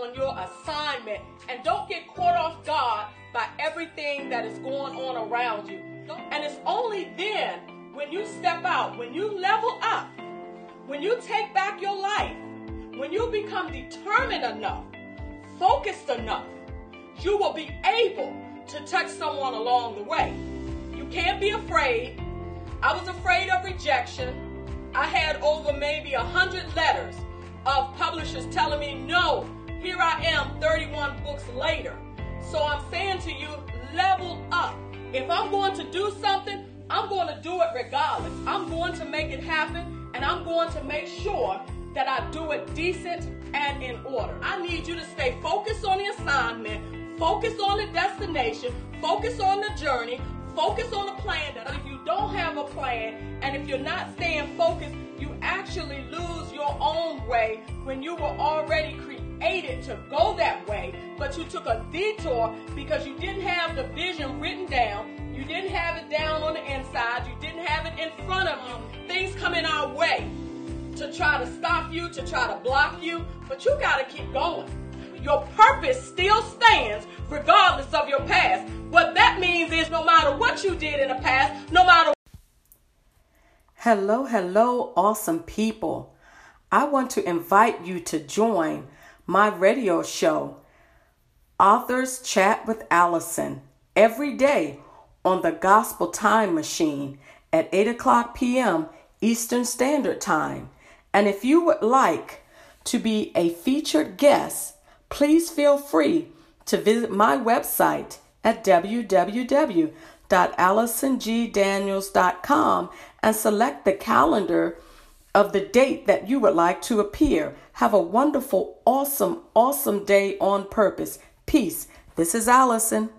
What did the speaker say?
on your assignment and don't get caught off guard by everything that is going on around you. And it's only then when you step out, when you level up, when you take back your life, when you become determined enough, focused enough, you will be able to touch someone along the way. You can't be afraid. I was afraid of rejection. I had over maybe a hundred letters here I am 31 books later. So I'm saying to you, level up. If I'm going to do something, I'm going to do it regardless. I'm going to make it happen and I'm going to make sure that I do it decent and in order. I need you to stay focused on the assignment, focus on the destination, focus on the journey, focus on the plan. That if you don't have a plan and if you're not staying focused, you actually lose your own way when you were already created to go that way, but you took a detour because you didn't have the vision written down. You didn't have it down on the inside. You didn't have it in front of you. Things come in our way to try to stop you, to try to block you, but you got to keep going. Your purpose still stands regardless of your past. What that means is no matter what you did in the past, no matter Hello, hello, awesome people. I want to invite you to join my radio show, Authors Chat with Allison, every day on the Gospel Time Machine at 8 o'clock p.m. Eastern Standard Time. And if you would like to be a featured guest, please feel free to visit my website at www.allisongdaniels.com and select the calendar of the date that you would like to appear. Have a wonderful, awesome, awesome day on purpose. Peace. This is Allison.